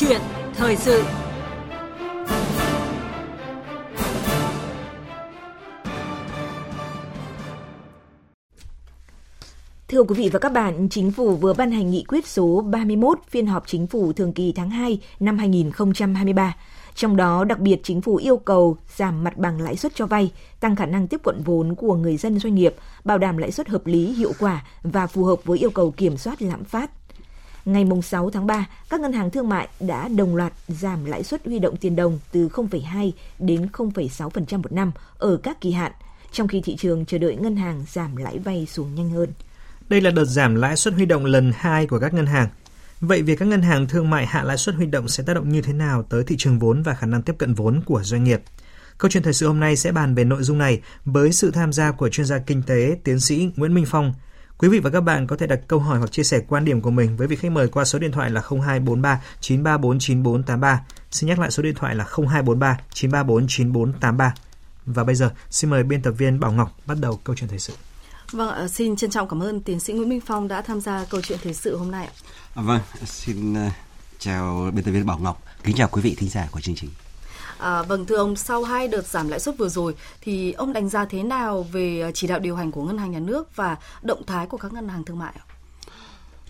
chuyện thời sự Thưa quý vị và các bạn, Chính phủ vừa ban hành nghị quyết số 31 phiên họp Chính phủ thường kỳ tháng 2 năm 2023. Trong đó, đặc biệt chính phủ yêu cầu giảm mặt bằng lãi suất cho vay, tăng khả năng tiếp cận vốn của người dân doanh nghiệp, bảo đảm lãi suất hợp lý, hiệu quả và phù hợp với yêu cầu kiểm soát lạm phát. Ngày 6 tháng 3, các ngân hàng thương mại đã đồng loạt giảm lãi suất huy động tiền đồng từ 0,2 đến 0,6% một năm ở các kỳ hạn, trong khi thị trường chờ đợi ngân hàng giảm lãi vay xuống nhanh hơn. Đây là đợt giảm lãi suất huy động lần 2 của các ngân hàng. Vậy việc các ngân hàng thương mại hạ lãi suất huy động sẽ tác động như thế nào tới thị trường vốn và khả năng tiếp cận vốn của doanh nghiệp? Câu chuyện thời sự hôm nay sẽ bàn về nội dung này với sự tham gia của chuyên gia kinh tế tiến sĩ Nguyễn Minh Phong. Quý vị và các bạn có thể đặt câu hỏi hoặc chia sẻ quan điểm của mình với vị khách mời qua số điện thoại là 0243 934 9483. Xin nhắc lại số điện thoại là 0243 934 9483. Và bây giờ, xin mời biên tập viên Bảo Ngọc bắt đầu câu chuyện thời sự. Vâng, xin trân trọng cảm ơn tiến sĩ Nguyễn Minh Phong đã tham gia câu chuyện thời sự hôm nay. À, vâng, xin uh, chào biên tập viên Bảo Ngọc, kính chào quý vị thính giả của chương trình. À, vâng thưa ông, sau hai đợt giảm lãi suất vừa rồi thì ông đánh giá thế nào về à, chỉ đạo điều hành của ngân hàng nhà nước và động thái của các ngân hàng thương mại ạ?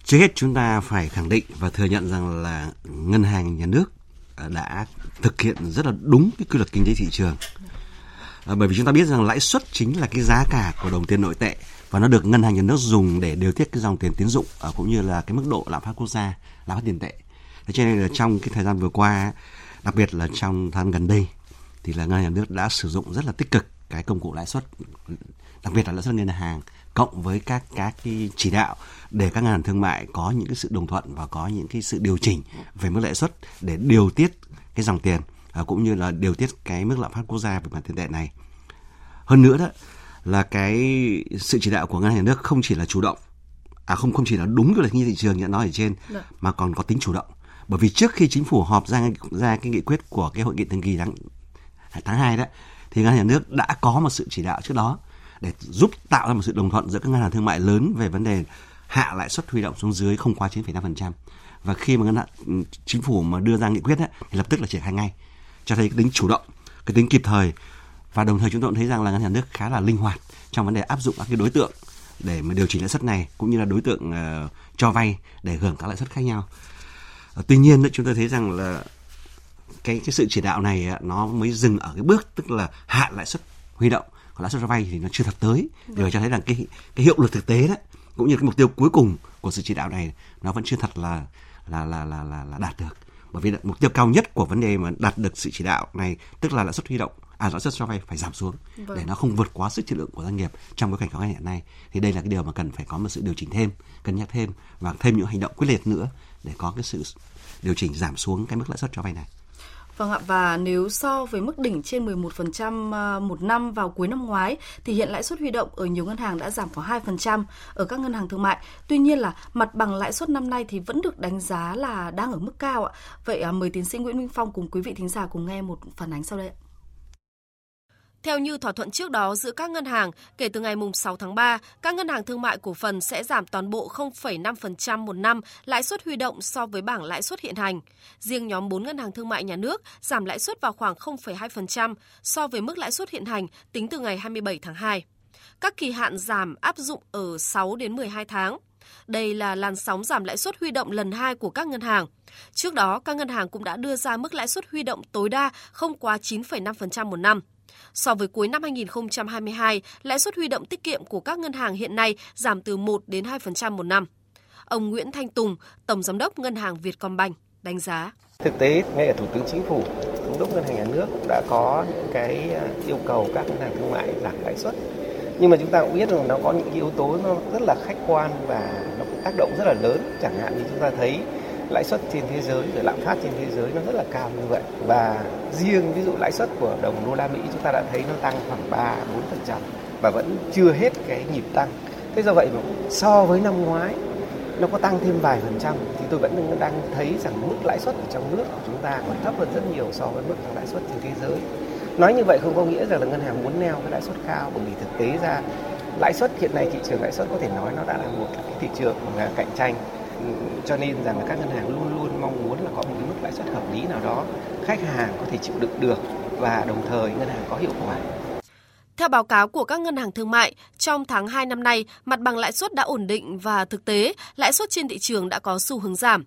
Trước hết chúng ta phải khẳng định và thừa nhận rằng là ngân hàng nhà nước à, đã thực hiện rất là đúng cái quy luật kinh tế thị trường. À, bởi vì chúng ta biết rằng lãi suất chính là cái giá cả của đồng tiền nội tệ và nó được ngân hàng nhà nước dùng để điều tiết cái dòng tiền tín dụng à, cũng như là cái mức độ lạm phát quốc gia, lạm phát tiền tệ. Thế cho nên là trong cái thời gian vừa qua, đặc biệt là trong tháng gần đây thì là ngân hàng nước đã sử dụng rất là tích cực cái công cụ lãi suất đặc biệt là lãi suất ngân hàng cộng với các các cái chỉ đạo để các ngân hàng thương mại có những cái sự đồng thuận và có những cái sự điều chỉnh về mức lãi suất để điều tiết cái dòng tiền à, cũng như là điều tiết cái mức lạm phát quốc gia về mặt tiền tệ này. Hơn nữa đó là cái sự chỉ đạo của ngân hàng nước không chỉ là chủ động à không không chỉ là đúng cái lệch như thị trường như nói ở trên Được. Dạ. mà còn có tính chủ động bởi vì trước khi chính phủ họp ra ra cái nghị quyết của cái hội nghị thường kỳ tháng tháng 2 đó thì ngân hàng nhà nước đã có một sự chỉ đạo trước đó để giúp tạo ra một sự đồng thuận giữa các ngân hàng thương mại lớn về vấn đề hạ lãi suất huy động xuống dưới không quá 9,5% và khi mà ngân hàng ừ, chính phủ mà đưa ra nghị quyết ấy, thì lập tức là triển khai ngay. Cho thấy cái tính chủ động cái tính kịp thời. Và đồng thời chúng tôi cũng thấy rằng là ngân hàng nước khá là linh hoạt trong vấn đề áp dụng các cái đối tượng để mà điều chỉnh lãi suất này cũng như là đối tượng uh, cho vay để hưởng các lãi suất khác nhau. Uh, tuy nhiên chúng tôi thấy rằng là cái cái sự chỉ đạo này nó mới dừng ở cái bước tức là hạ lãi suất huy động còn lãi suất cho vay thì nó chưa thật tới. Để cho thấy rằng cái cái hiệu lực thực tế đó cũng như cái mục tiêu cuối cùng của sự chỉ đạo này nó vẫn chưa thật là là là là là, là đạt được. Bởi vì mục tiêu cao nhất của vấn đề mà đạt được sự chỉ đạo này tức là lãi suất huy động à lãi suất cho vay phải giảm xuống vâng. để nó không vượt quá sức chịu đựng của doanh nghiệp trong cái cảnh khó khăn hiện nay. Thì đây là cái điều mà cần phải có một sự điều chỉnh thêm cân nhắc thêm và thêm những hành động quyết liệt nữa để có cái sự điều chỉnh giảm xuống cái mức lãi suất cho vay này Vâng ạ, và nếu so với mức đỉnh trên 11% à, một năm vào cuối năm ngoái thì hiện lãi suất huy động ở nhiều ngân hàng đã giảm khoảng 2% ở các ngân hàng thương mại. Tuy nhiên là mặt bằng lãi suất năm nay thì vẫn được đánh giá là đang ở mức cao ạ. Vậy à, mời tiến sĩ Nguyễn Minh Phong cùng quý vị thính giả cùng nghe một phản ánh sau đây ạ. Theo như thỏa thuận trước đó giữa các ngân hàng, kể từ ngày 6 tháng 3, các ngân hàng thương mại cổ phần sẽ giảm toàn bộ 0,5% một năm lãi suất huy động so với bảng lãi suất hiện hành. Riêng nhóm 4 ngân hàng thương mại nhà nước giảm lãi suất vào khoảng 0,2% so với mức lãi suất hiện hành tính từ ngày 27 tháng 2. Các kỳ hạn giảm áp dụng ở 6 đến 12 tháng. Đây là làn sóng giảm lãi suất huy động lần 2 của các ngân hàng. Trước đó, các ngân hàng cũng đã đưa ra mức lãi suất huy động tối đa không quá 9,5% một năm. So với cuối năm 2022, lãi suất huy động tiết kiệm của các ngân hàng hiện nay giảm từ 1 đến 2% một năm. Ông Nguyễn Thanh Tùng, Tổng Giám đốc Ngân hàng Vietcombank, đánh giá. Thực tế, ngay ở Thủ tướng Chính phủ, Thống đốc Ngân hàng Nhà nước đã có những cái à, yêu cầu các ngân hàng thương mại giảm lãi suất. Nhưng mà chúng ta cũng biết rằng nó có những yếu tố nó rất là khách quan và nó cũng tác động rất là lớn. Chẳng hạn như chúng ta thấy lãi suất trên thế giới rồi lạm phát trên thế giới nó rất là cao như vậy và riêng ví dụ lãi suất của đồng đô la Mỹ chúng ta đã thấy nó tăng khoảng 3 4% và vẫn chưa hết cái nhịp tăng. Thế do vậy mà so với năm ngoái, nó có tăng thêm vài phần trăm thì tôi vẫn đang thấy rằng mức lãi suất ở trong nước của chúng ta còn thấp hơn rất nhiều so với mức lãi suất trên thế giới. Nói như vậy không có nghĩa rằng là ngân hàng muốn neo cái lãi suất cao, bởi vì thực tế ra lãi suất hiện nay, thị trường lãi suất có thể nói nó đã là một cái thị trường cạnh tranh cho nên rằng là các ngân hàng luôn luôn mong muốn là có một cái mức lãi suất hợp lý nào đó khách hàng có thể chịu đựng được và đồng thời ngân hàng có hiệu quả. Theo báo cáo của các ngân hàng thương mại, trong tháng 2 năm nay, mặt bằng lãi suất đã ổn định và thực tế, lãi suất trên thị trường đã có xu hướng giảm.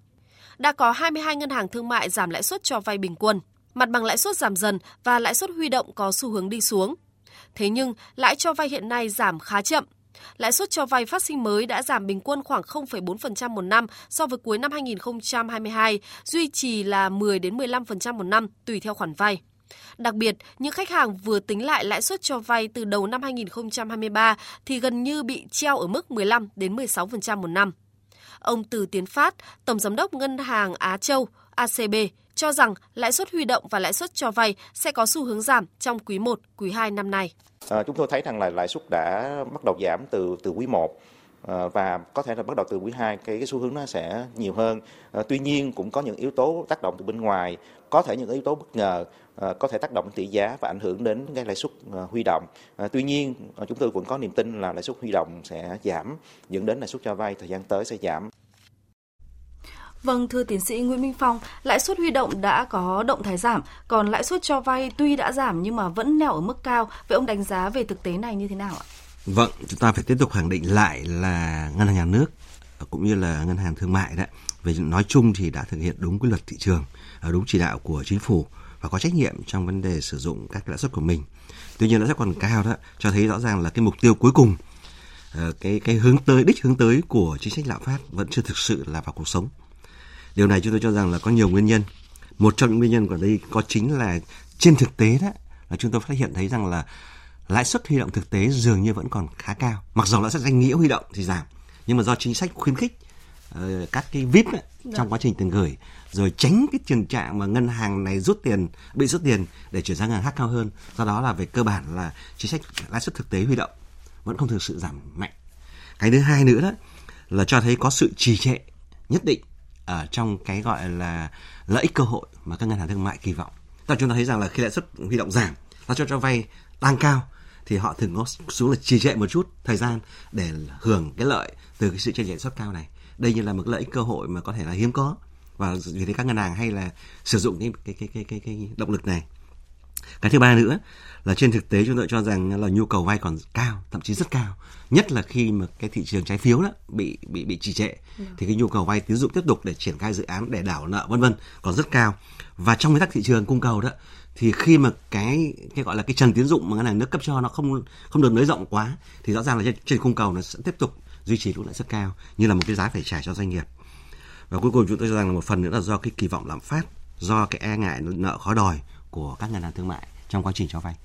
Đã có 22 ngân hàng thương mại giảm lãi suất cho vay bình quân. Mặt bằng lãi suất giảm dần và lãi suất huy động có xu hướng đi xuống. Thế nhưng, lãi cho vay hiện nay giảm khá chậm. Lãi suất cho vay phát sinh mới đã giảm bình quân khoảng 0,4% một năm so với cuối năm 2022, duy trì là 10 đến 15% một năm tùy theo khoản vay. Đặc biệt, những khách hàng vừa tính lại lãi suất cho vay từ đầu năm 2023 thì gần như bị treo ở mức 15 đến 16% một năm. Ông Từ Tiến Phát, Tổng Giám đốc Ngân hàng Á Châu, ACB, cho rằng lãi suất huy động và lãi suất cho vay sẽ có xu hướng giảm trong quý 1, quý 2 năm nay. À, chúng tôi thấy rằng là lãi suất đã bắt đầu giảm từ từ quý 1 à, và có thể là bắt đầu từ quý 2 cái, cái xu hướng nó sẽ nhiều hơn. À, tuy nhiên cũng có những yếu tố tác động từ bên ngoài, có thể những yếu tố bất ngờ à, có thể tác động đến tỷ giá và ảnh hưởng đến cái lãi suất à, huy động. À, tuy nhiên à, chúng tôi vẫn có niềm tin là lãi suất huy động sẽ giảm dẫn đến lãi suất cho vay thời gian tới sẽ giảm. Vâng, thưa tiến sĩ Nguyễn Minh Phong, lãi suất huy động đã có động thái giảm, còn lãi suất cho vay tuy đã giảm nhưng mà vẫn neo ở mức cao. Vậy ông đánh giá về thực tế này như thế nào ạ? Vâng, chúng ta phải tiếp tục khẳng định lại là ngân hàng nhà nước cũng như là ngân hàng thương mại đó về nói chung thì đã thực hiện đúng quy luật thị trường, à, đúng chỉ đạo của chính phủ và có trách nhiệm trong vấn đề sử dụng các lãi suất của mình. Tuy nhiên lãi suất còn cao đó cho thấy rõ ràng là cái mục tiêu cuối cùng ờ, cái cái hướng tới đích hướng tới của chính sách lạm phát vẫn chưa thực sự là vào cuộc sống Điều này chúng tôi cho rằng là có nhiều nguyên nhân. Một trong những nguyên nhân của đây có chính là trên thực tế đó là chúng tôi phát hiện thấy rằng là lãi suất huy động thực tế dường như vẫn còn khá cao. Mặc dù lãi suất danh nghĩa huy động thì giảm, nhưng mà do chính sách khuyến khích uh, các cái VIP ấy, trong dạ. quá trình tiền gửi rồi tránh cái tình trạng mà ngân hàng này rút tiền bị rút tiền để chuyển sang ngân hàng khác cao hơn do đó là về cơ bản là chính sách lãi suất thực tế huy động vẫn không thực sự giảm mạnh cái thứ hai nữa đó là cho thấy có sự trì trệ nhất định ở trong cái gọi là lợi ích cơ hội mà các ngân hàng thương mại kỳ vọng. Ta chúng ta thấy rằng là khi lãi suất huy động giảm, lãi suất cho vay tăng cao thì họ thường có xuống là trì trệ một chút thời gian để hưởng cái lợi từ cái sự chênh lệch suất cao này. Đây như là một lợi ích cơ hội mà có thể là hiếm có và vì thế các ngân hàng hay là sử dụng cái cái cái cái cái, cái động lực này. Cái thứ ba nữa là trên thực tế chúng tôi cho rằng là nhu cầu vay còn cao, thậm chí rất cao. Nhất là khi mà cái thị trường trái phiếu đó bị bị bị trì trệ ừ. thì cái nhu cầu vay tín dụng tiếp tục để triển khai dự án để đảo nợ vân vân còn rất cao. Và trong nguyên tắc thị trường cung cầu đó thì khi mà cái cái gọi là cái trần tín dụng mà ngân hàng nước cấp cho nó không không được nới rộng quá thì rõ ràng là trên, trên cung cầu nó sẽ tiếp tục duy trì lúc lãi suất cao như là một cái giá phải trả cho doanh nghiệp. Và cuối cùng chúng tôi cho rằng là một phần nữa là do cái kỳ vọng lạm phát, do cái e ngại nợ khó đòi của các ngân hàng thương mại trong quá trình cho vay.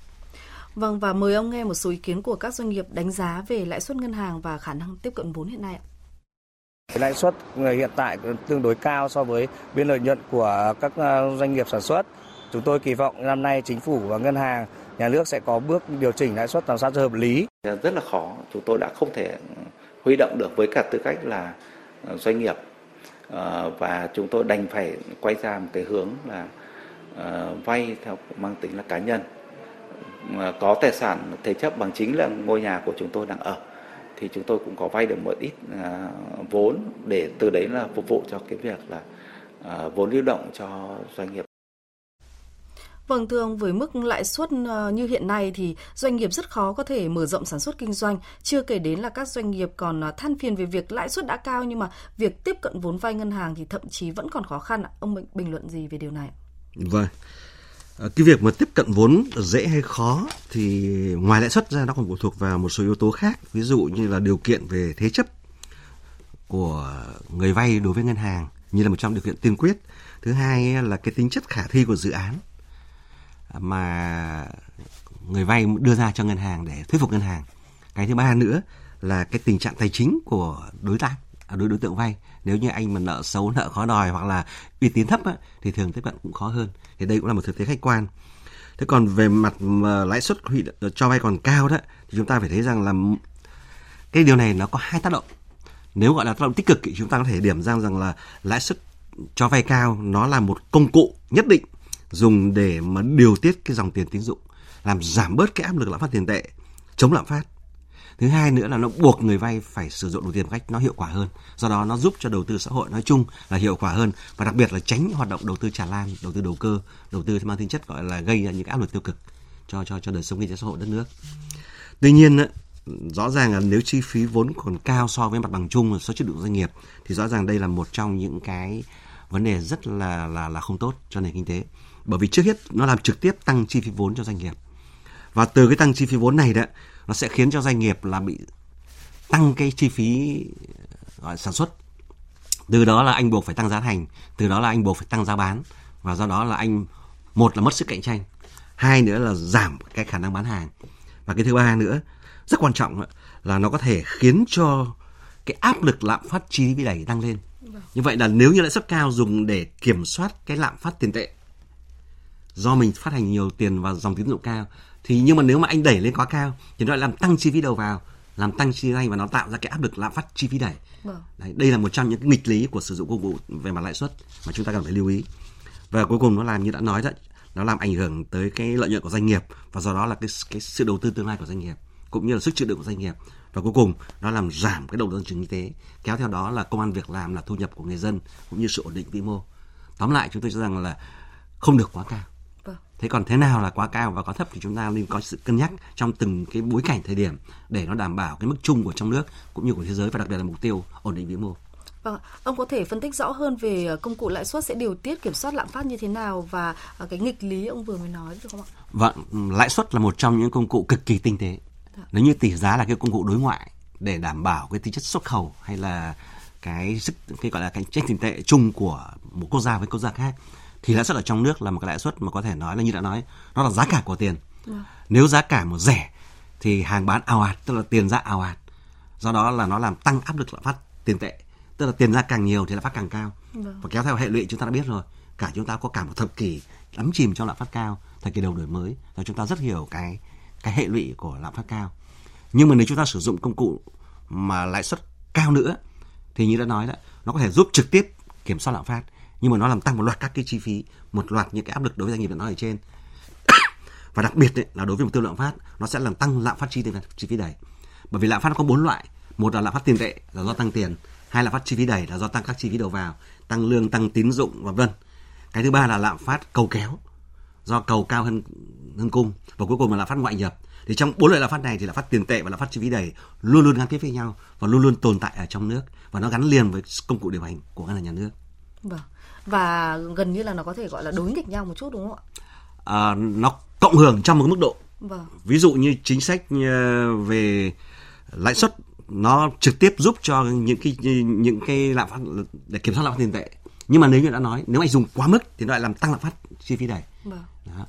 Vâng và mời ông nghe một số ý kiến của các doanh nghiệp đánh giá về lãi suất ngân hàng và khả năng tiếp cận vốn hiện nay ạ. Lãi suất hiện tại tương đối cao so với biên lợi nhuận của các ờ, doanh nghiệp sản xuất. Chúng tôi kỳ vọng năm nay chính phủ và ngân hàng nhà nước sẽ có bước điều chỉnh lãi suất làm sao cho hợp lý. Rất là khó, chúng tôi đã không thể huy động được với cả tư cách là ờ, doanh nghiệp ờ, và chúng tôi đành phải quay ra một cái hướng là Ờ, vay theo mang tính là cá nhân có tài sản thế chấp bằng chính là ngôi nhà của chúng tôi đang ở thì chúng tôi cũng có vay được một ít à, vốn để từ đấy là phục vụ cho cái việc là à, vốn lưu động cho doanh nghiệp. Vâng thưa ông, với mức lãi suất như hiện nay thì doanh nghiệp rất khó có thể mở rộng sản xuất kinh doanh, chưa kể đến là các doanh nghiệp còn than phiền về việc lãi suất đã cao nhưng mà việc tiếp cận vốn vay ngân hàng thì thậm chí vẫn còn khó khăn. Ông bình luận gì về điều này? ạ Vâng, ờ, cái việc mà tiếp cận vốn dễ hay khó thì ngoài lãi suất ra nó còn phụ thuộc vào một số yếu tố khác. Ví dụ như là điều kiện về thế chấp của người vay đối với ngân hàng như là một trong điều kiện tiên quyết. Thứ hai là cái tính chất khả thi của dự án mà người vay đưa ra cho ngân hàng để thuyết phục ngân hàng. Cái thứ ba nữa là cái tình trạng tài chính của đối tác. À, đối đối tượng vay. Nếu như anh mà nợ xấu nợ khó đòi hoặc là uy tín thấp á, thì thường tiếp cận cũng khó hơn. Thì đây cũng là một thực tế khách quan. Thế còn về mặt mà lãi suất cho vay còn cao đó thì chúng ta phải thấy rằng là cái điều này nó có hai tác động. Nếu gọi là tác động tích cực thì chúng ta có thể điểm ra rằng là lãi suất cho vay cao nó là một công cụ nhất định dùng để mà điều tiết cái dòng tiền tín dụng làm giảm bớt cái áp lực lạm phát tiền tệ chống lạm phát thứ hai nữa là nó buộc người vay phải sử dụng đồng tiền một cách nó hiệu quả hơn. Do đó nó giúp cho đầu tư xã hội nói chung là hiệu quả hơn và đặc biệt là tránh hoạt động đầu tư tràn lan, đầu tư đầu cơ, đầu tư mang tính chất gọi là gây ra những áp lực tiêu cực cho cho cho đời sống kinh tế xã hội đất nước. Tuy nhiên rõ ràng là nếu chi phí vốn còn cao so với mặt bằng chung so chất lượng doanh nghiệp thì rõ ràng đây là một trong những cái vấn đề rất là là là không tốt cho nền kinh tế. Bởi vì trước hết nó làm trực tiếp tăng chi phí vốn cho doanh nghiệp. Và từ cái tăng chi phí vốn này đó nó sẽ khiến cho doanh nghiệp là bị tăng cái chi phí gọi sản xuất. Từ đó là anh buộc phải tăng giá thành từ đó là anh buộc phải tăng giá bán và do đó là anh một là mất sức cạnh tranh hai nữa là giảm cái khả năng bán hàng. Và cái thứ ba nữa rất quan trọng là nó có thể khiến cho cái áp lực lạm phát chi phí đẩy tăng lên. Như vậy là nếu như lãi suất cao dùng để kiểm soát cái lạm phát tiền tệ do mình phát hành nhiều tiền và dòng tín dụng cao thì nhưng mà nếu mà anh đẩy lên quá cao thì nó lại làm tăng chi phí đầu vào làm tăng chi phí và nó tạo ra cái áp lực lạm phát chi phí đẩy vâng. Đấy, đây là một trong những cái nghịch lý của sử dụng công cụ về mặt lãi suất mà chúng ta cần phải lưu ý và cuối cùng nó làm như đã nói đó nó làm ảnh hưởng tới cái lợi nhuận của doanh nghiệp và do đó là cái cái sự đầu tư tương lai của doanh nghiệp cũng như là sức chịu đựng của doanh nghiệp và cuối cùng nó làm giảm cái động lực kinh tế kéo theo đó là công an việc làm là thu nhập của người dân cũng như sự ổn định vĩ mô tóm lại chúng tôi cho rằng là không được quá cao. Thế còn thế nào là quá cao và quá thấp thì chúng ta nên có sự cân nhắc trong từng cái bối cảnh thời điểm để nó đảm bảo cái mức chung của trong nước cũng như của thế giới và đặc biệt là mục tiêu ổn định vĩ mô Vâng, ông có thể phân tích rõ hơn về ờ, công cụ lãi suất sẽ điều tiết kiểm soát lạm phát như thế nào và ờ, cái nghịch lý ông vừa mới nói được không ạ? Vâng, lãi suất là một trong những công cụ cực kỳ tinh tế. Dạ. Nếu như tỷ giá là cái công cụ đối ngoại để đảm bảo cái tính chất xuất khẩu hay là cái sức cái gọi là cái tranh tiền tệ chung của một quốc gia với quốc gia khác thì lãi suất ở trong nước là một cái lãi suất mà có thể nói là như đã nói nó là giá cả của tiền. Ừ. Nếu giá cả một rẻ thì hàng bán ào ạt tức là tiền ra ào ạt. Do đó là nó làm tăng áp lực lạm phát tiền tệ tức là tiền ra càng nhiều thì lạm phát càng cao vâng. và kéo theo hệ lụy chúng ta đã biết rồi cả chúng ta có cả một thập kỷ đắm chìm trong lạm phát cao thời kỳ đầu đổi mới và chúng ta rất hiểu cái cái hệ lụy của lạm phát cao nhưng mà nếu chúng ta sử dụng công cụ mà lãi suất cao nữa thì như đã nói đó nó có thể giúp trực tiếp kiểm soát lạm phát nhưng mà nó làm tăng một loạt các cái chi phí một loạt những cái áp lực đối với doanh nghiệp đã nói ở trên. Và đặc biệt ấy, là đối với mục tiêu lạm phát nó sẽ làm tăng lạm phát chi tiền chi phí đẩy. Bởi vì lạm phát nó có bốn loại. Một là lạm phát tiền tệ là do tăng tiền hai là phát chi phí đẩy là do tăng các chi phí đầu vào tăng lương tăng tín dụng và vân. Cái thứ ba là lạm phát cầu kéo do cầu cao hơn hơn cung. Và cuối cùng là lạm phát ngoại nhập. Thì trong bốn loại lạm phát này thì lạm phát tiền tệ và lạm phát chi phí đẩy luôn luôn gắn kết với nhau và luôn luôn tồn tại ở trong nước. Và nó gắn liền với công cụ điều hành của ngân hàng nhà nước. Vâng và gần như là nó có thể gọi là đối nghịch nhau một chút đúng không ạ à, nó cộng hưởng trong một mức độ vâng. ví dụ như chính sách ờ, về lãi suất nó trực tiếp giúp cho những cái những cái lạm phát để kiểm soát lạm phát tiền tệ nhưng mà nếu như đã nói nếu anh dùng quá mức thì nó lại làm tăng lạm phát chi phí đẩy vâng. Đó.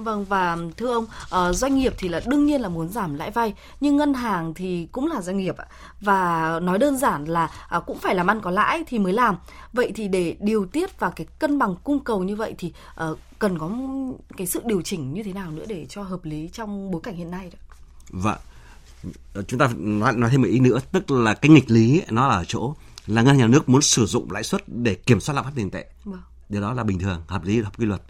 Vâng và thưa ông, uh, doanh nghiệp thì là đương nhiên là muốn giảm lãi vay, nhưng ngân hàng thì cũng là doanh nghiệp ạ. Và nói đơn giản là uh, cũng phải làm ăn có lãi thì mới làm. Vậy thì để điều tiết và cái cân bằng cung cầu như vậy thì uh, cần có cái sự điều chỉnh như thế nào nữa để cho hợp lý trong bối cảnh hiện nay đó? Vâng. Ờ, chúng ta nói, nói thêm một ý nữa tức là cái nghịch lý nó là ở chỗ là ngân hàng nhà nước muốn sử dụng lãi suất để kiểm soát lạm phát tiền tệ vâng. điều đó là bình thường hợp lý hợp quy luật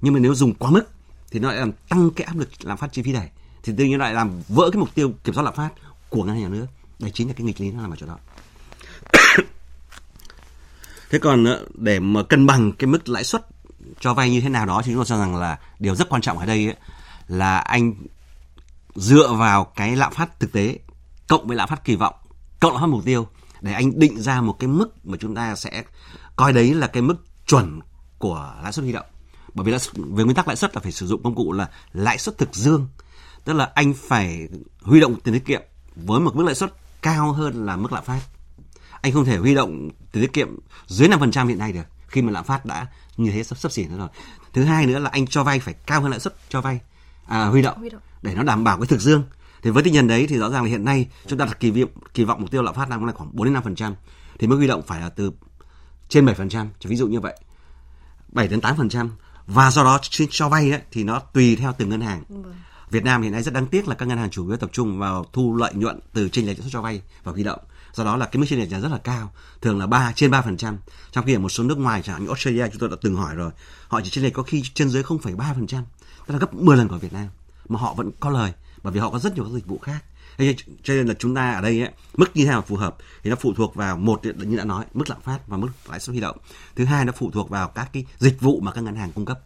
nhưng mà nếu dùng quá mức thì nó lại làm tăng cái áp lực lạm phát chi phí đẩy thì tự nhiên lại làm vỡ cái mục tiêu kiểm soát lạm phát của ngân hàng nhà nước. Đây chính là cái nghịch lý nó nằm ở chỗ đó. Thế còn ờ, để mà cân bằng cái mức lãi suất cho vay như thế nào đó thì chúng tôi cho rằng là điều rất quan trọng ở đây ấy, là anh dựa vào cái lạm phát thực tế cộng với lạm phát kỳ vọng cộng lạm phát mục tiêu để anh định ra một cái mức mà chúng ta sẽ coi đấy là cái mức chuẩn của lãi suất huy động bởi vì là về nguyên tắc lãi suất là phải sử dụng công cụ là lãi suất thực dương. Tức là anh phải huy động tiền tiết kiệm với một mức lãi suất cao hơn là mức lạm phát. Anh không thể huy động tiền tiết kiệm dưới 5% hiện nay được khi mà lạm phát đã như thế sắp sắp xỉ nữa rồi. Thứ hai nữa là anh cho vay phải cao hơn lãi suất cho vay à, huy động, để nó đảm bảo cái thực dương. Thì với tinh thần đấy thì rõ ràng là hiện nay chúng ta đặt kỳ vọng kỳ vọng mục tiêu lạm phát năm nay khoảng 4 đến 5 phần trăm thì mức huy động phải là từ trên 7 phần trăm ví dụ như vậy. 7 đến 8 phần trăm và do đó cho vay ấy, thì nó tùy theo từng ngân hàng. Vâng. Việt Nam hiện nay rất đáng tiếc là các ngân hàng chủ yếu tập trung vào thu lợi nhuận từ chênh lệch lãi suất cho vay và huy động. Do đó là cái mức chênh lệch rất là cao thường là ba trên ba phần trăm. Trong khi ở một số nước ngoài chẳng hạn như Australia chúng tôi đã từng hỏi rồi họ chỉ chênh lệch có khi trên dưới 0,3 phần trăm tức là gấp 10 lần của Việt Nam mà họ vẫn có lời bởi vì họ có rất nhiều các dịch vụ khác cho nên là chúng ta ở đây ấy, mức như thế nào phù hợp thì nó phụ thuộc vào một như đã nói mức lạm phát và mức lãi suất huy động. Thứ hai nó phụ thuộc vào các cái dịch vụ mà các ngân hàng cung cấp.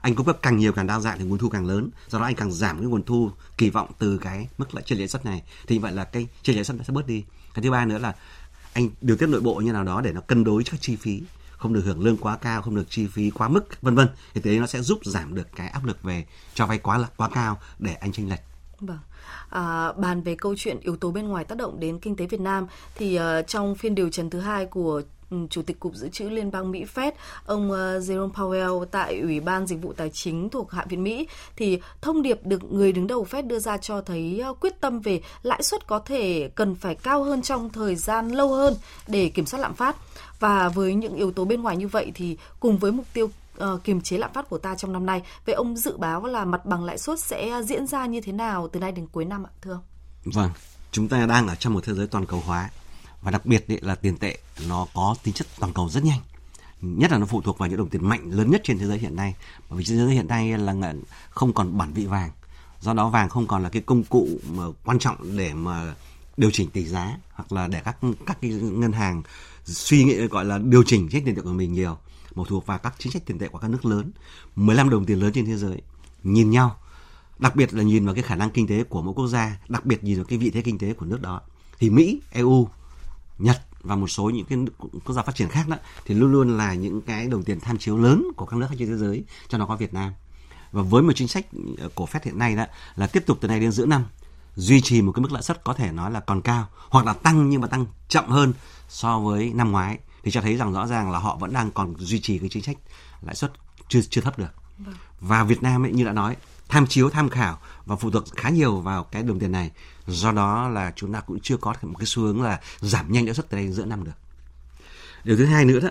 Anh cung cấp càng nhiều càng đa dạng thì nguồn thu càng lớn do đó anh càng giảm cái nguồn thu kỳ vọng từ cái mức lãi trên lãi suất này. Thì vậy là cái trên lãi suất sẽ bớt đi. Cái thứ ba nữa là anh điều tiết nội bộ như nào đó để nó cân đối các chi phí không được hưởng lương quá cao không được chi phí quá mức vân vân. Thì thế nó sẽ giúp giảm được cái áp lực về cho vay quá quá cao để anh tranh lệch. Vâng. À, bàn về câu chuyện yếu tố bên ngoài tác động đến kinh tế Việt Nam thì uh, trong phiên điều trần thứ hai của ừ, Chủ tịch Cục Dự trữ Liên bang Mỹ Fed, ông ờ, Jerome Powell tại Ủy ban Dịch vụ Tài chính thuộc Hạ viện Mỹ thì thông điệp được người đứng đầu Fed đưa ra cho thấy ờ, quyết tâm về lãi suất có thể cần phải cao hơn trong thời gian lâu hơn để kiểm soát lạm phát. Và với những yếu tố bên ngoài như vậy thì cùng với mục tiêu uh, kiềm chế lạm phát của ta trong năm nay, vậy ông dự báo là mặt bằng lãi suất sẽ diễn ra như thế nào từ nay đến cuối năm ạ, thưa ông? Vâng, chúng ta đang ở trong một thế giới toàn cầu hóa và đặc biệt là tiền tệ nó có tính chất toàn cầu rất nhanh nhất là nó phụ thuộc vào những đồng tiền mạnh lớn nhất trên thế giới hiện nay. Bởi vì trên thế giới hiện nay là không còn bản vị vàng do đó vàng không còn là cái công cụ mà quan trọng để mà điều chỉnh tỷ giá hoặc là để các các cái ngân hàng suy nghĩ gọi là điều chỉnh chính tiền tệ của mình nhiều mà thuộc vào các chính sách tiền tệ của các nước lớn. 15 đồng tiền lớn trên thế giới. Nhìn nhau. Đặc biệt là nhìn vào cái khả năng kinh tế của mỗi quốc gia, đặc biệt nhìn vào cái vị thế kinh tế của nước đó. Thì Mỹ EU Nhật và một số những cái quốc gia phát triển khác đó, thì luôn luôn là những cái đồng tiền tham chiếu lớn của các nước trên thế giới, cho nó có Việt Nam. Và với một chính sách ờ, của Fed hiện nay đó, là tiếp tục từ nay đến giữa năm, duy trì một cái mức lãi suất có thể nói là còn cao, hoặc là tăng nhưng mà tăng chậm hơn so với năm ngoái thì cho thấy rằng rõ ràng là họ vẫn đang còn duy trì cái chính sách lãi suất chưa chưa thấp được. Vâng. và Việt Nam ấy, như đã nói tham chiếu tham khảo và phụ thuộc khá nhiều vào cái đồng tiền này. Do đó là chúng ta cũng chưa có một cái xu hướng là giảm nhanh lãi suất từ đây giữa năm được. Điều thứ hai nữa đó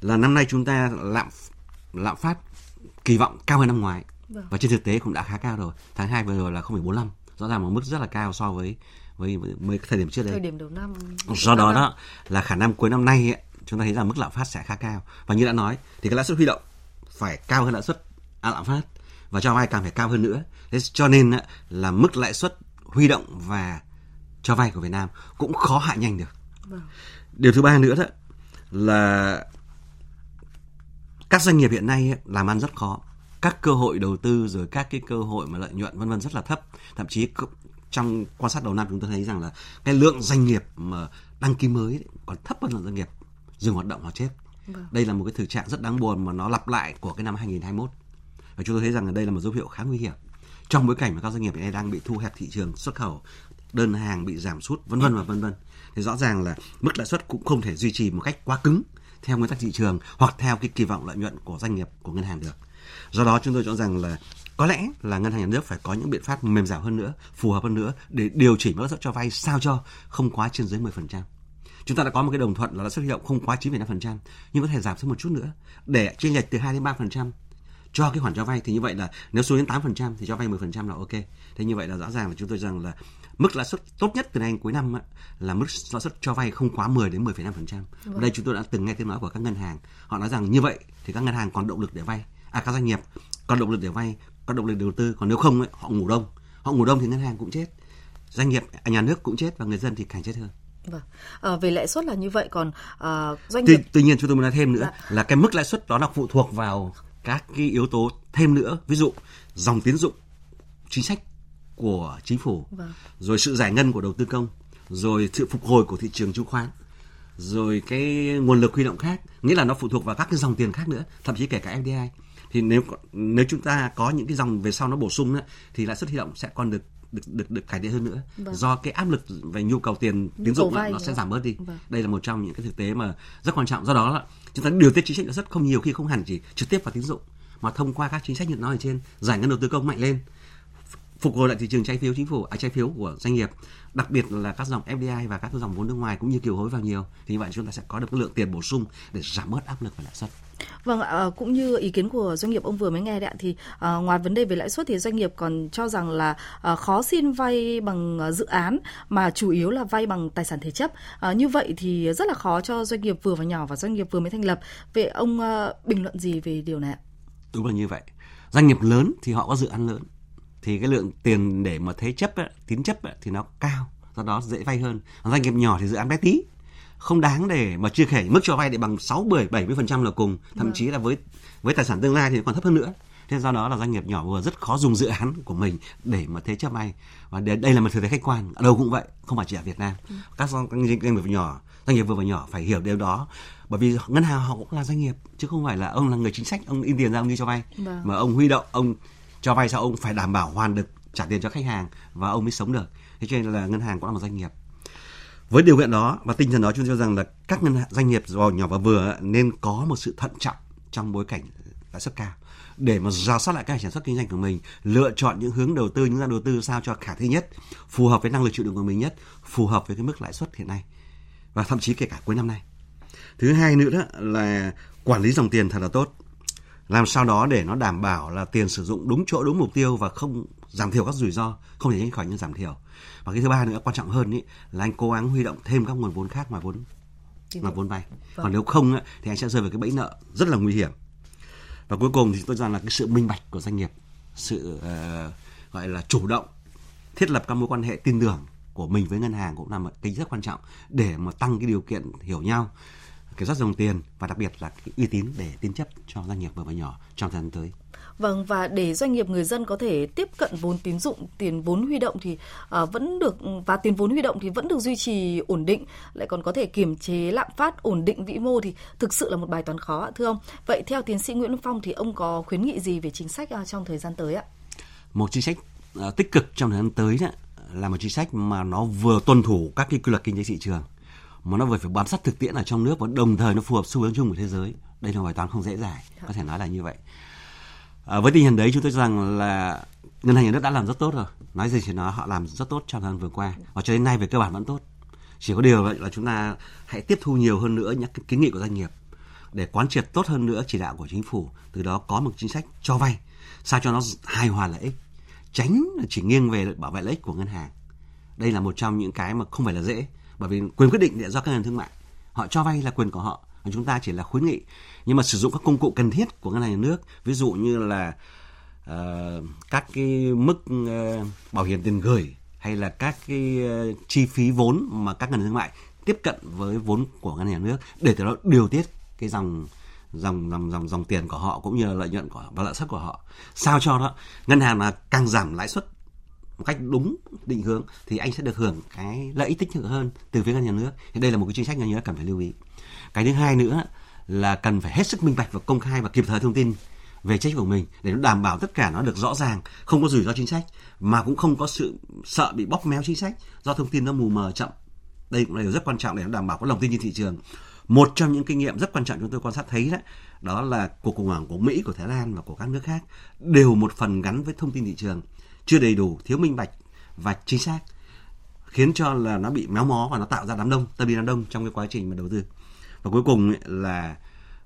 là năm nay chúng ta lạm lạm phát kỳ vọng cao hơn năm ngoái. Vâng. và trên thực tế cũng đã khá cao rồi. Tháng 2 vừa rồi là 0,45 rõ ràng một mức rất là cao so với với với thời điểm trước đây. Thời điểm đầu năm. Do đó đó là khả năng cuối năm nay ấy, chúng ta thấy rằng mức lạm phát sẽ khá cao. Và như đã nói thì cái lãi suất huy động phải cao hơn lãi suất à, lạm phát. Và cho vay càng phải cao hơn nữa. Thế cho nên là mức lãi suất huy động và cho vay của Việt Nam cũng khó hạ nhanh được. Vâng. điều thứ ba nữa đó là các doanh nghiệp hiện nay làm ăn rất khó. Các cơ hội đầu tư rồi các cái cơ hội mà lợi nhuận vân vân rất là thấp. Thậm chí trong quan sát đầu năm chúng tôi thấy rằng là cái lượng doanh nghiệp mà đăng ký mới còn thấp hơn lượng doanh nghiệp dừng hoạt động hoặc chết. Vâng. đây là một cái thực trạng rất đáng buồn mà nó lặp lại của cái năm 2021 và chúng tôi thấy rằng ở đây là một dấu hiệu khá nguy hiểm. Trong bối cảnh mà các doanh nghiệp hiện nay đang bị thu hẹp thị trường xuất khẩu đơn hàng bị giảm sút vân vân và vân vân thì rõ ràng là mức lãi suất cũng không thể duy trì một cách quá cứng theo nguyên tắc thị trường hoặc theo cái kỳ vọng lợi nhuận của doanh nghiệp của ngân hàng được. Do đó chúng tôi cho rằng là có lẽ là ngân hàng nhà nước phải có những biện pháp mềm dẻo hơn nữa phù hợp hơn nữa để điều chỉnh lãi suất cho vay sao cho không quá trên dưới 10% chúng ta đã có một cái đồng thuận là lãi suất huy động không quá 9,5% nhưng có thể giảm xuống một chút nữa để chênh lệch từ 2 đến 3% cho cái khoản cho vay thì như vậy là nếu xuống đến 8% thì cho vay 10% là ok. Thế như vậy là rõ ràng là chúng tôi rằng là mức lãi suất tốt nhất từ nay cuối năm là mức lãi suất cho vay không quá 10 đến 10,5%. Vâng. Đây chúng tôi đã từng nghe tiếng nói của các ngân hàng. Họ nói rằng như vậy thì các ngân hàng còn động lực để vay. À các doanh nghiệp còn động lực để vay, còn động lực đầu tư. Còn nếu không ấy, họ ngủ đông. Họ ngủ đông thì ngân hàng cũng chết. Doanh nghiệp, à, nhà nước cũng chết và người dân thì càng chết hơn. Vâng. À, về lãi suất là như vậy còn à, doanh nghiệp tuy, tuy nhiên chúng tôi muốn nói thêm nữa dạ. là cái mức lãi suất đó là phụ thuộc vào các cái yếu tố thêm nữa ví dụ dòng tiến dụng chính sách của chính phủ vâng. rồi sự giải ngân của đầu tư công rồi sự phục hồi của thị trường chứng khoán rồi cái nguồn lực huy động khác nghĩa là nó phụ thuộc vào các cái dòng tiền khác nữa thậm chí kể cả FDI thì nếu nếu chúng ta có những cái dòng về sau nó bổ sung nữa, thì lãi suất huy động sẽ còn được được được được cải thiện hơn nữa. Vâng. do cái áp lực về nhu cầu tiền tín dụng nó sẽ giảm bớt đi. Vâng. đây là một trong những cái thực tế mà rất quan trọng. Do đó là chúng ta điều tiết chính sách lãi suất không nhiều khi không hẳn chỉ trực tiếp vào tín dụng mà thông qua các chính sách như nói ở trên giải ngân đầu tư công mạnh lên phục hồi lại thị trường trái phiếu chính phủ à trái phiếu của doanh nghiệp đặc biệt là các dòng FDI và các dòng vốn nước ngoài cũng như kiều hối vào nhiều thì như vậy chúng ta sẽ có được lượng tiền bổ sung để giảm bớt áp lực về lãi suất. Vâng ạ, cũng như ý kiến của doanh nghiệp ông vừa mới nghe đấy ạ, thì à, ngoài vấn đề về lãi suất thì doanh nghiệp còn cho rằng là à, khó xin vay bằng à, dự án mà chủ yếu là vay bằng tài sản thế chấp. À, như vậy thì rất là khó cho doanh nghiệp vừa và nhỏ và doanh nghiệp vừa mới thành lập. Vậy ông à, bình luận gì về điều này ạ? Đúng là như vậy. Doanh nghiệp lớn thì họ có dự án lớn thì cái lượng tiền để mà thế chấp tín chấp thì nó cao do đó dễ vay hơn doanh nghiệp nhỏ thì dự án bé tí không đáng để mà chưa kể mức cho vay để bằng 6 10 70% là cùng, thậm vâng. chí là với với tài sản tương lai thì còn thấp hơn nữa. Thế do đó là doanh nghiệp nhỏ vừa rất khó dùng dự án của mình để mà thế chấp vay. Và đây là một thực tế khách quan, ở đâu cũng vậy, không phải chỉ ở Việt Nam. Ừ. Các doanh nghiệp nhỏ, doanh nghiệp vừa và nhỏ phải hiểu điều đó. Bởi vì ngân hàng họ cũng là doanh nghiệp chứ không phải là ông là người chính sách, ông in tiền ra ông đi cho vay. Vâng. Mà ông huy động, ông cho vay sao ông phải đảm bảo hoàn được trả tiền cho khách hàng và ông mới sống được. Thế cho nên là ngân hàng cũng là một doanh nghiệp. Với điều kiện đó và tinh thần đó, chúng tôi cho rằng là các ngân hàng, doanh nghiệp nhỏ và vừa nên có một sự thận trọng trong bối cảnh lãi suất cao. Để mà ra soát lại các sản xuất kinh doanh của mình, lựa chọn những hướng đầu tư, những ra đầu tư sao cho khả thi nhất, phù hợp với năng lực chịu đựng của mình nhất, phù hợp với cái mức lãi suất hiện nay và thậm chí kể cả cuối năm nay. Thứ hai nữa đó là quản lý dòng tiền thật là tốt làm sao đó để nó đảm bảo là tiền sử dụng đúng chỗ đúng mục tiêu và không giảm thiểu các rủi ro không thể tránh khỏi những giảm thiểu. Và cái thứ ba nữa quan trọng hơn ý, là anh cố gắng huy động thêm các nguồn vốn khác ngoài vốn ngoài vốn vay. Vâng. còn nếu không thì anh sẽ rơi vào cái bẫy nợ rất là nguy hiểm. Và cuối cùng thì tôi cho rằng là cái sự minh bạch của doanh nghiệp sự uh, gọi là chủ động thiết lập các mối quan hệ tin tưởng của mình với ngân hàng cũng là một cái rất quan trọng để mà tăng cái điều kiện hiểu nhau kiểm soát dòng tiền và đặc biệt là cái uy tín để tín chấp cho doanh nghiệp vừa và nhỏ trong thời gian tới. Vâng và để doanh nghiệp người dân có thể tiếp cận vốn tín dụng, tiền vốn huy động thì uh, vẫn được và tiền vốn huy động thì vẫn được duy trì ổn định, lại còn có thể kiềm chế lạm phát, ổn định vĩ mô thì thực sự là một bài toán khó ạ thưa ông. Vậy theo tiến sĩ Nguyễn Phong thì ông có khuyến nghị gì về chính sách uh, trong thời gian tới ạ? Một chính sách uh, tích cực trong thời gian tới đó là một chính sách mà nó vừa tuân thủ các cái quy luật kinh tế thị trường mà nó vừa phải bám sát thực tiễn ở trong nước và đồng thời nó phù hợp xu hướng chung của thế giới. Đây là bài toán không dễ dàng có thể nói là như vậy. À, với tình hình đấy chúng tôi cho rằng là ngân hàng nhà nước đã làm rất tốt rồi. Nói gì thì nói họ làm rất tốt trong thời gian vừa qua. Và cho đến nay về cơ bản vẫn tốt. Chỉ có điều là chúng ta hãy tiếp thu nhiều hơn nữa những kiến nghị của doanh nghiệp để quán triệt tốt hơn nữa chỉ đạo của chính phủ. Từ đó có một chính sách cho vay sao cho nó hài hòa lợi ích tránh chỉ nghiêng về bảo vệ lợi ích của ngân hàng. Đây là một trong những cái mà không phải là dễ bởi vì quyền quyết định do các ngân hàng thương mại. Họ cho vay là quyền của họ. Chúng ta chỉ là khuyến nghị. Nhưng mà sử dụng các công cụ cần thiết của ngân hàng nhà nước. Ví dụ như là uh, các cái mức uh, bảo hiểm tiền gửi hay là các cái uh, chi phí vốn mà các ngân hàng thương mại tiếp cận với vốn của ngân hàng nhà nước để từ đó điều tiết cái dòng dòng dòng dòng dòng tiền của họ cũng như là lợi nhuận của và lãi suất của họ. Sao cho đó? Ngân hàng là càng giảm lãi suất một cách đúng định hướng thì anh sẽ được hưởng cái lợi ích tích cực hơn từ phía ngân nhà nước. Thì đây là một cái chính sách ngân nhà nước cần phải lưu ý. Cái thứ hai nữa là cần phải hết sức minh bạch và công khai và kịp thời thông tin về trách của mình để nó đảm bảo tất cả nó được rõ ràng không có rủi ro chính sách mà cũng không có sự sợ bị bóp méo chính sách do thông tin nó mù mờ chậm. Đây cũng là điều rất quan trọng để nó đảm bảo có lòng tin trên thị trường. Một trong những kinh nghiệm rất quan trọng chúng tôi quan sát thấy đó đó là cuộc khủng hoảng của Mỹ, của Thái Lan và của các nước khác đều một phần gắn với thông tin thị trường chưa đầy đủ thiếu minh bạch và chính xác khiến cho là nó bị méo mó và nó tạo ra đám đông tâm lý đám đông trong cái quá trình mà đầu tư. Và cuối cùng là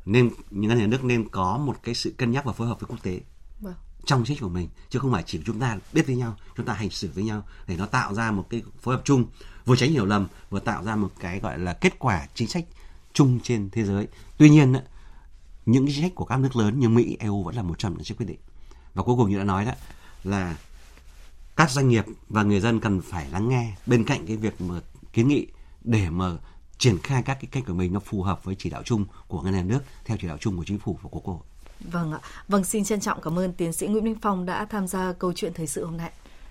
nên những ngân hàng nước nên có một cái sự cân nhắc và phối hợp với quốc tế vâng. trong chính của mình chứ không phải chỉ chúng ta biết với nhau chúng ta hành xử với nhau để nó tạo ra một cái phối hợp chung vừa tránh hiểu lầm vừa tạo ra một cái gọi là kết quả chính sách chung trên thế giới. Tuy nhiên những chính sách của các nước lớn như mỹ eu vẫn là một trong những quyết định. Và cuối cùng như đã nói đó là các doanh nghiệp và người dân cần phải lắng nghe bên cạnh cái việc mà kiến nghị để mà triển khai các cái cách của mình nó phù hợp với chỉ đạo chung của ngân hàng nước theo chỉ đạo chung của chính phủ và của quốc hội. Vâng ạ. Vâng xin trân trọng cảm ơn tiến sĩ Nguyễn Minh Phong đã tham gia câu chuyện thời sự hôm nay.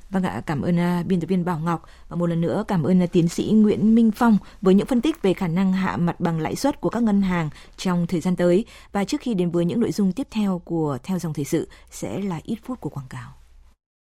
Vâng ạ, cảm ơn uh, biên tập viên Bảo Ngọc và một lần nữa cảm ơn uh, tiến sĩ Nguyễn Minh Phong với những phân tích về khả năng hạ mặt bằng lãi suất của các ngân hàng trong thời gian tới. Và trước khi đến với những nội dung tiếp theo của theo dòng thời sự sẽ là ít phút của quảng cáo.